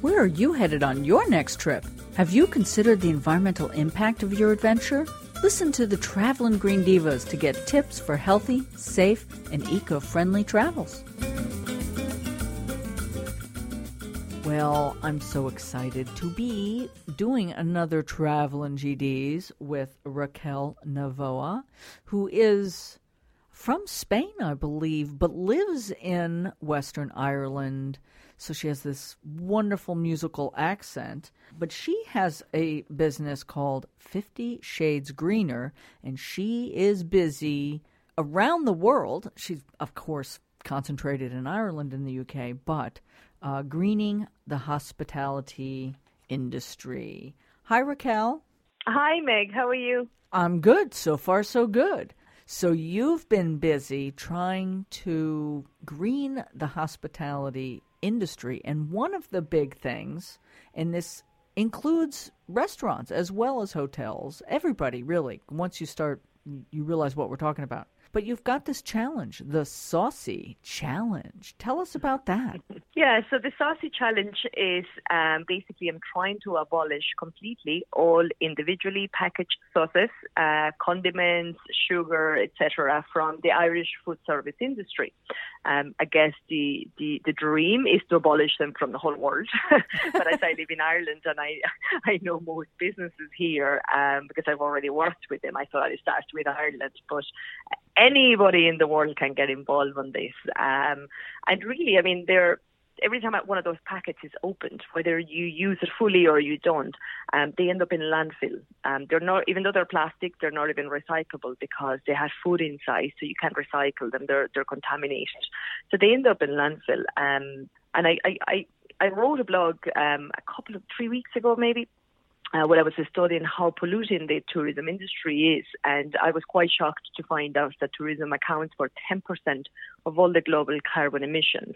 Where are you headed on your next trip? Have you considered the environmental impact of your adventure? Listen to the Traveling Green Divas to get tips for healthy, safe, and eco friendly travels. Well, I'm so excited to be doing another Traveling GDs with Raquel Novoa, who is from Spain, I believe, but lives in Western Ireland. So she has this wonderful musical accent. But she has a business called Fifty Shades Greener, and she is busy around the world. She's, of course, concentrated in Ireland and the UK, but uh, greening the hospitality industry. Hi, Raquel. Hi, Meg. How are you? I'm good. So far, so good. So you've been busy trying to green the hospitality industry. And one of the big things, and this includes restaurants as well as hotels, everybody really, once you start, you realize what we're talking about. But you've got this challenge, the Saucy Challenge. Tell us about that. Yeah, so the Saucy Challenge is um, basically I'm trying to abolish completely all individually packaged sauces, uh, condiments, sugar, etc., from the Irish food service industry. Um, I guess the, the, the dream is to abolish them from the whole world. but as I live in Ireland and I I know most businesses here um, because I've already worked with them, I thought I'd start with Ireland. But anybody in the world can get involved on this. Um, and really, I mean, they're every time one of those packets is opened, whether you use it fully or you don't, um, they end up in landfill. Um, they're not, even though they're plastic, they're not even recyclable because they have food inside, so you can't recycle them. They're they're contaminated, so they end up in landfill. Um, and I, I, I I wrote a blog um, a couple of three weeks ago, maybe, uh, when I was studying how polluting the tourism industry is, and I was quite shocked to find out that tourism accounts for 10% of all the global carbon emissions.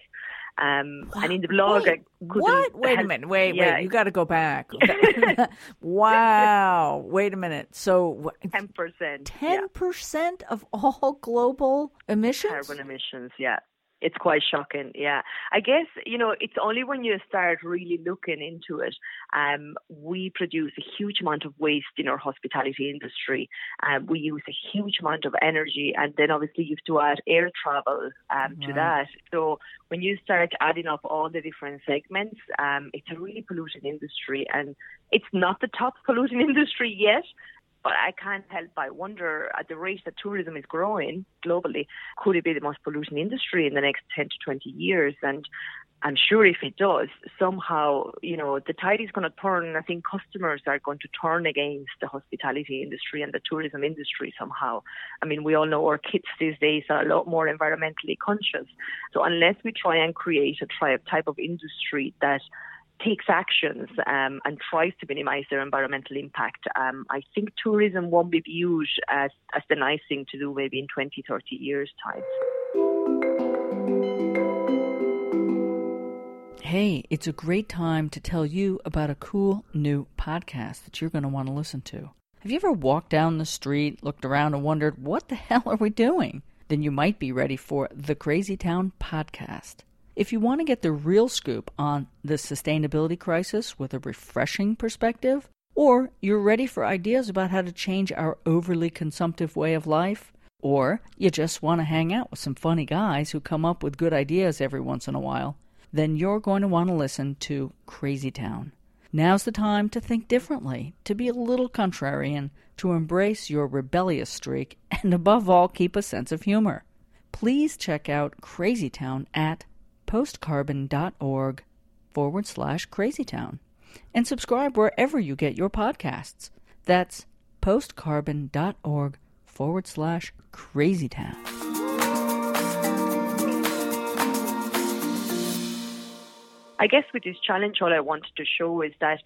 Um, and in the blog, wait, what? Wait a minute. Wait, yeah. wait. You got to go back. wow. Wait a minute. So 10%. 10% yeah. of all global emissions? Carbon emissions, yeah it's quite shocking. Yeah, I guess you know it's only when you start really looking into it. Um, we produce a huge amount of waste in our hospitality industry. Um, we use a huge amount of energy, and then obviously you have to add air travel um, to that. So when you start adding up all the different segments, um, it's a really polluting industry, and it's not the top polluting industry yet. But I can't help but wonder at the rate that tourism is growing globally, could it be the most polluting industry in the next 10 to 20 years? And I'm sure if it does, somehow, you know, the tide is going to turn. I think customers are going to turn against the hospitality industry and the tourism industry somehow. I mean, we all know our kids these days are a lot more environmentally conscious. So unless we try and create a type of industry that takes actions um, and tries to minimize their environmental impact, um, I think tourism won't be viewed as, as the nice thing to do maybe in 20, 30 years' time. Hey, it's a great time to tell you about a cool new podcast that you're going to want to listen to. Have you ever walked down the street, looked around, and wondered, what the hell are we doing? Then you might be ready for the Crazy Town podcast. If you want to get the real scoop on the sustainability crisis with a refreshing perspective, or you're ready for ideas about how to change our overly consumptive way of life, or you just want to hang out with some funny guys who come up with good ideas every once in a while, then you're going to want to listen to Crazy Town. Now's the time to think differently, to be a little contrarian, to embrace your rebellious streak, and above all, keep a sense of humor. Please check out Crazy Town at postcarbon.org forward slash crazytown and subscribe wherever you get your podcasts. That's postcarbon.org forward slash crazytown. I guess with this challenge, all I wanted to show is that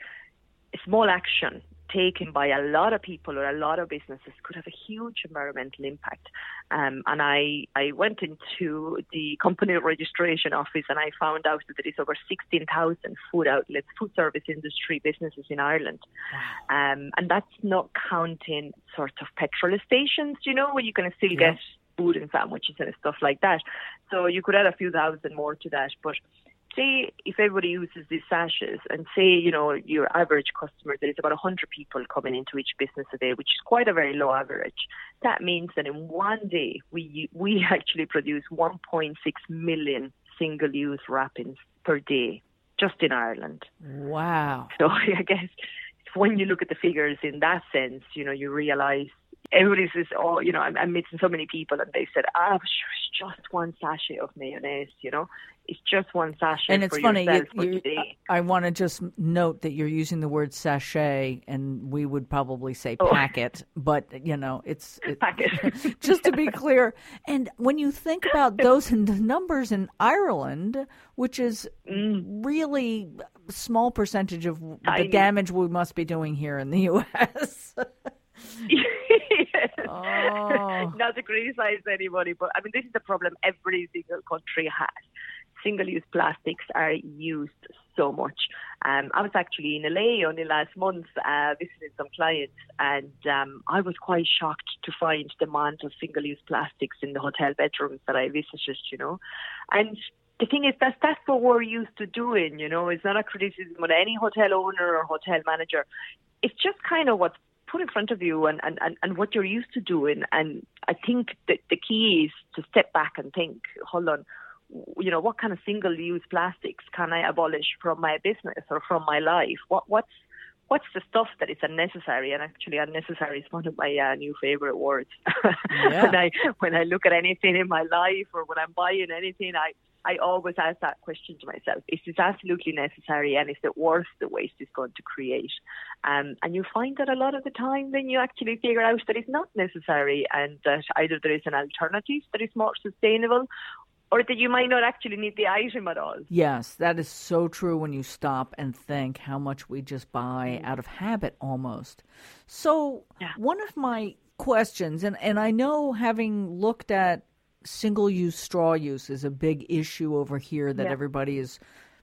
small action taken by a lot of people or a lot of businesses could have a huge environmental impact. Um, and I, I went into the company registration office and I found out that there is over 16,000 food outlets, food service industry businesses in Ireland. Um, and that's not counting sort of petrol stations, you know, where you can still yeah. get food and sandwiches and stuff like that. So you could add a few thousand more to that. But say if everybody uses these sachets, and say you know your average customer, there is about 100 people coming into each business a day, which is quite a very low average. That means that in one day we we actually produce 1.6 million single-use wrappings per day, just in Ireland. Wow. So I guess when you look at the figures in that sense, you know, you realise everybody says, oh, you know, I'm, I'm meeting so many people, and they said, ah, oh, sure, it's just one sachet of mayonnaise, you know, it's just one sachet. And it's funny, you, you. I want to just note that you're using the word sachet, and we would probably say Oh. packet, but you know, it's it, Packet. just to be clear. And when you think about those in the numbers in Ireland, which is really a small percentage of the Mm. Damage we must be doing here in the U.S. Oh. Not to criticize anybody, but I mean, this is the problem every single country has. Single use plastics are used so much. Um, I was actually in LA only last month uh, visiting some clients, and um, I was quite shocked to find the amount of single use plastics in the hotel bedrooms that I visited, you know. And the thing is that that's what we're used to doing, you know. It's not a criticism of any hotel owner or hotel manager. It's just kind of what's put in front of you and, and, and, and what you're used to doing. And I think that the key is to step back and think, hold on, you know, what kind of single use plastics can I abolish from my business or from my life? What what's what's the stuff that is unnecessary? And actually, unnecessary is one of my uh, new favorite words. Yeah. when I when I look at anything in my life or when I'm buying anything, I I always ask that question to myself: Is this absolutely necessary, and is it worth the waste it's going to create? Um, and you find that a lot of the time, then you actually figure out that it's not necessary, and that either there is an alternative that is more sustainable, or that you might not actually need the item at all. Yes, that is so true when you stop and think how much we just buy out of habit almost. So, Yeah. one of my questions, and, and I know having looked at single use straw use is a big issue over here that Yeah. everybody is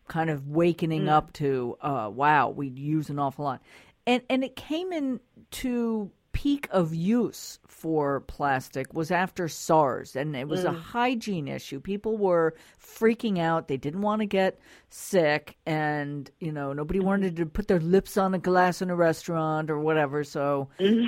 kind of wakening mm. up to, uh, wow, we use an awful lot. And, and it came in to peak of use for plastic was after SARS, and it was a mm. hygiene issue. People were freaking out; they didn't want to get sick, and you know nobody mm-hmm. wanted to put their lips on a glass in a restaurant or whatever. So mm-hmm.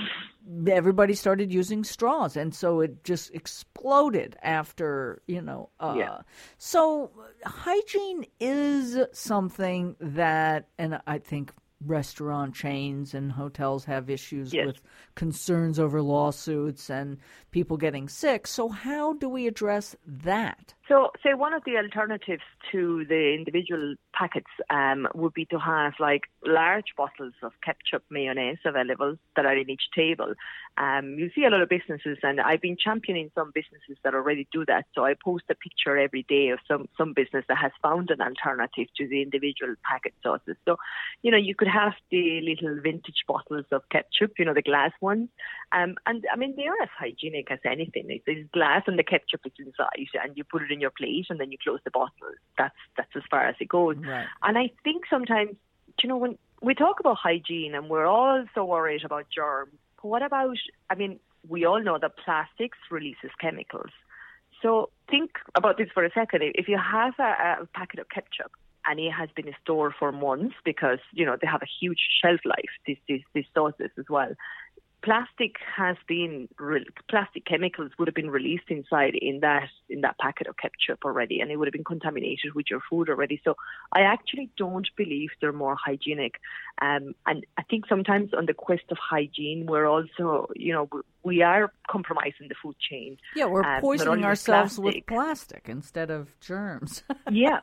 Everybody started using straws, and so it just exploded after you know. Uh, Yeah. So hygiene is something that, and I think restaurant chains and hotels have issues Yes. with concerns over lawsuits and people getting sick. So how do we address that? So, say one of the alternatives to the individual packets um, would be to have like large bottles of ketchup, mayonnaise available that are in each table. Um, you see a lot of businesses, and I've been championing some businesses that already do that. So I post a picture every day of some some business that has found an alternative to the individual packet sauces. So, you know, you could have the little vintage bottles of ketchup, you know, the glass ones, um, and I mean they are as hygienic as anything. It- There's glass and the ketchup is inside, and you put it your plate, and then you close the bottle. That's that's as far as it goes. Right. And I think sometimes, you know, when we talk about hygiene and we're all so worried about germs, but what about, I mean, we all know that plastics releases chemicals. So think about this for a second. If you have a, a packet of ketchup and it has been stored for months because, you know, they have a huge shelf life, these, these, these sauces as well. Plastic has been re- plastic chemicals would have been released inside in that in that packet of ketchup already, and it would have been contaminated with your food already. So I actually don't believe they're more hygienic, um, and I think sometimes on the quest of hygiene, we're also you know we- are compromising the food chain. Yeah, we're Um, poisoning only with ourselves with plastic. plastic instead of germs. yeah,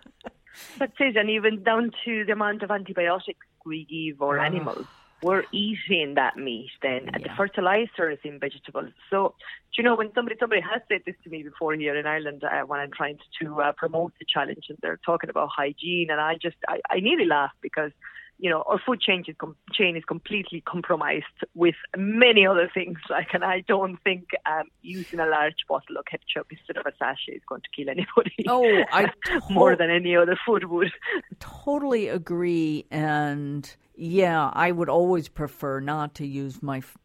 that's it, and even down to the amount of antibiotics we give our animals. We're eating that meat then, and the Yeah. fertilizers in vegetables. So, do you know, when somebody somebody has said this to me before here in Ireland, uh, when I'm trying to uh, promote the challenge, and they're talking about hygiene, and I just I, I nearly laugh because. You know, our food chain is, com- chain is completely compromised with many other things. Like, and I don't think um, using a large bottle of ketchup instead of a sachet is going to kill anybody. Oh, I more than any other food would. totally agree. And yeah, I would always prefer not to use my f-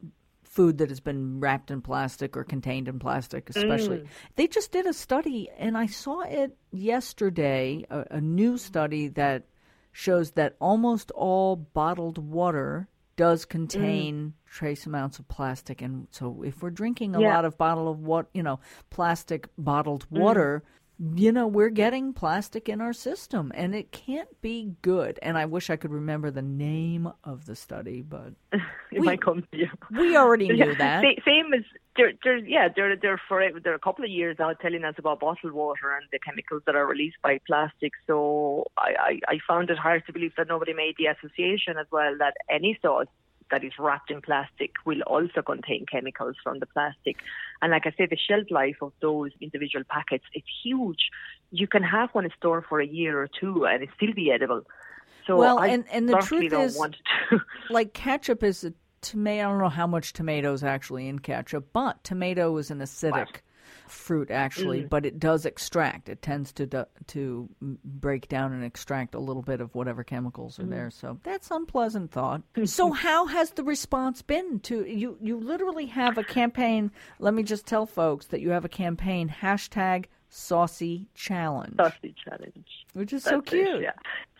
food that has been wrapped in plastic or contained in plastic, especially. Mm. They just did a study, and I saw it yesterday, a, a new study that shows that almost all bottled water does contain mm. trace amounts of plastic and so if we're drinking a yeah. lot of bottle of what you know plastic bottled mm. water mm you know, we're getting plastic in our system and it can't be good. And I wish I could remember the name of the study, but it we, might come to you. We already knew that. Same as there, there, yeah, there, there for there are a couple of years now telling us about bottled water and the chemicals that are released by plastic. So I, I, I found it hard to believe that nobody made the association as well that any sauce that is wrapped in plastic will also contain chemicals from the plastic. And like I say, the shelf life of those individual packets is huge. You can have one in store for a year or two and it still be edible. So well, I and, and the truth is, like ketchup is a tomato. I don't know how much tomato is actually in ketchup, but tomato is an acidic fruit actually, mm. but it does extract. It tends to to break down and extract a little bit of whatever chemicals are mm. there. So that's unpleasant thought. so how has the response been to you? You literally have a campaign. Let me just tell folks that you have a campaign hashtag Saucy Challenge. Saucy Challenge. Which is That's so cute. It, yeah.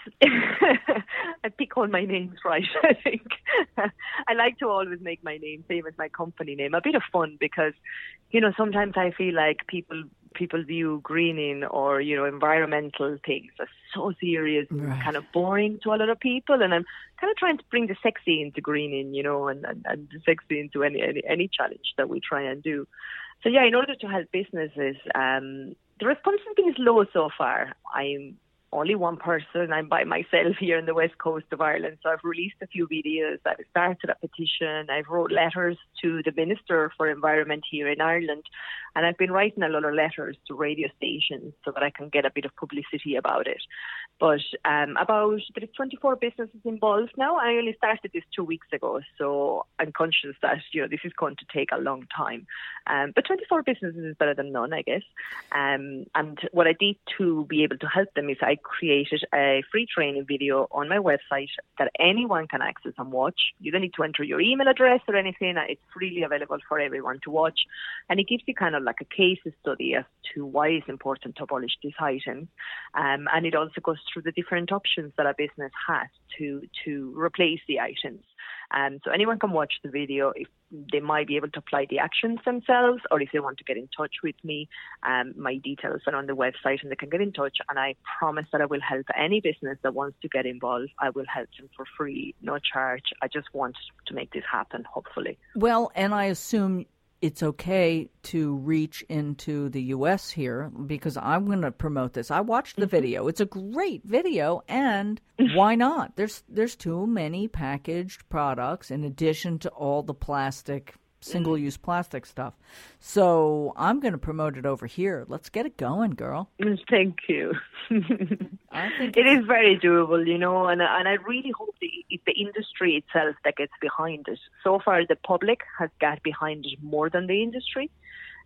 I pick all my names right, I think. I like to always make my name same as my company name. A bit of fun because, you know, sometimes I feel like people people view greening or, you know, environmental things as so serious right. and kind of boring to a lot of people. And I'm kind of trying to bring the sexy into greening, you know, and, and, and the sexy into any, any any challenge that we try and do. So yeah, in order to help businesses, um, the response has been low so far. I'm only one person. I'm by myself here in the west coast of Ireland. So I've released a few videos. I've started a petition. I've wrote letters to the Minister for Environment here in Ireland. And I've been writing a lot of letters to radio stations so that I can get a bit of publicity about it. But um, about there's 24 businesses involved now. I only started this two weeks ago, so I'm conscious that you know this is going to take a long time. Um, but 24 businesses is better than none, I guess. Um, and what I did to be able to help them is I created a free training video on my website that anyone can access and watch. You don't need to enter your email address or anything. It's freely available for everyone to watch, and it gives you kind of like a case study as to why it's important to abolish these items. Um, and it also goes through the different options that a business has to to replace the items. Um, so anyone can watch the video if they might be able to apply the actions themselves, or if they want to get in touch with me. Um, my details are on the website, and they can get in touch. And I promise that I will help any business that wants to get involved. I will help them for free, no charge. I just want to make this happen. Hopefully. Well, and I assume it's okay to reach into the US here because I'm going to promote this. I watched the mm-hmm. video. It's a great video and why not? There's there's too many packaged products in addition to all the plastic single use plastic stuff. So I'm going to promote it over here. Let's get it going, girl. Thank you. I think it is very doable, you know, and and I really hope it's the industry itself that gets behind it. So far, the public has got behind it more than the industry.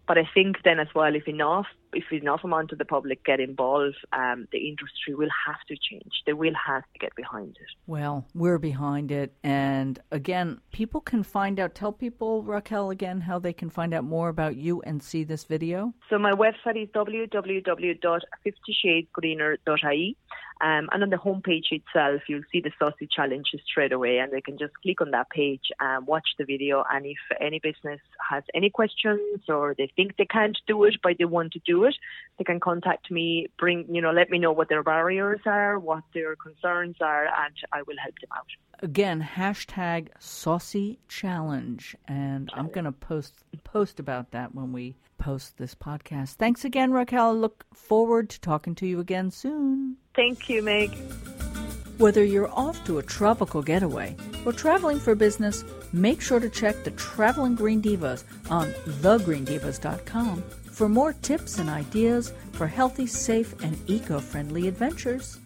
But I think then as well, if enough if enough amount of the public get involved, um, the industry will have to change. They will have to get behind it. Well, we're behind it, and again, people can find out. Tell people, Raquel, again how they can find out more about you and see this video. So my website is www.50shadesgreener.ie. Um, and on the homepage itself, you'll see the saucy challenges straight away, and they can just click on that page and watch the video. And if any business has any questions or they think they can't do it but they want to do it, they can contact me. Bring you know, let me know what their barriers are, what their concerns are, and I will help them out. Again, hashtag saucy challenge, and I'm going to post post about that when we post this podcast. Thanks again, Raquel. Look forward to talking to you again soon. Thank you, Meg. Whether you're off to a tropical getaway or traveling for business, make sure to check the Traveling Green Divas on thegreendivas.com for more tips and ideas for healthy, safe, and eco friendly adventures.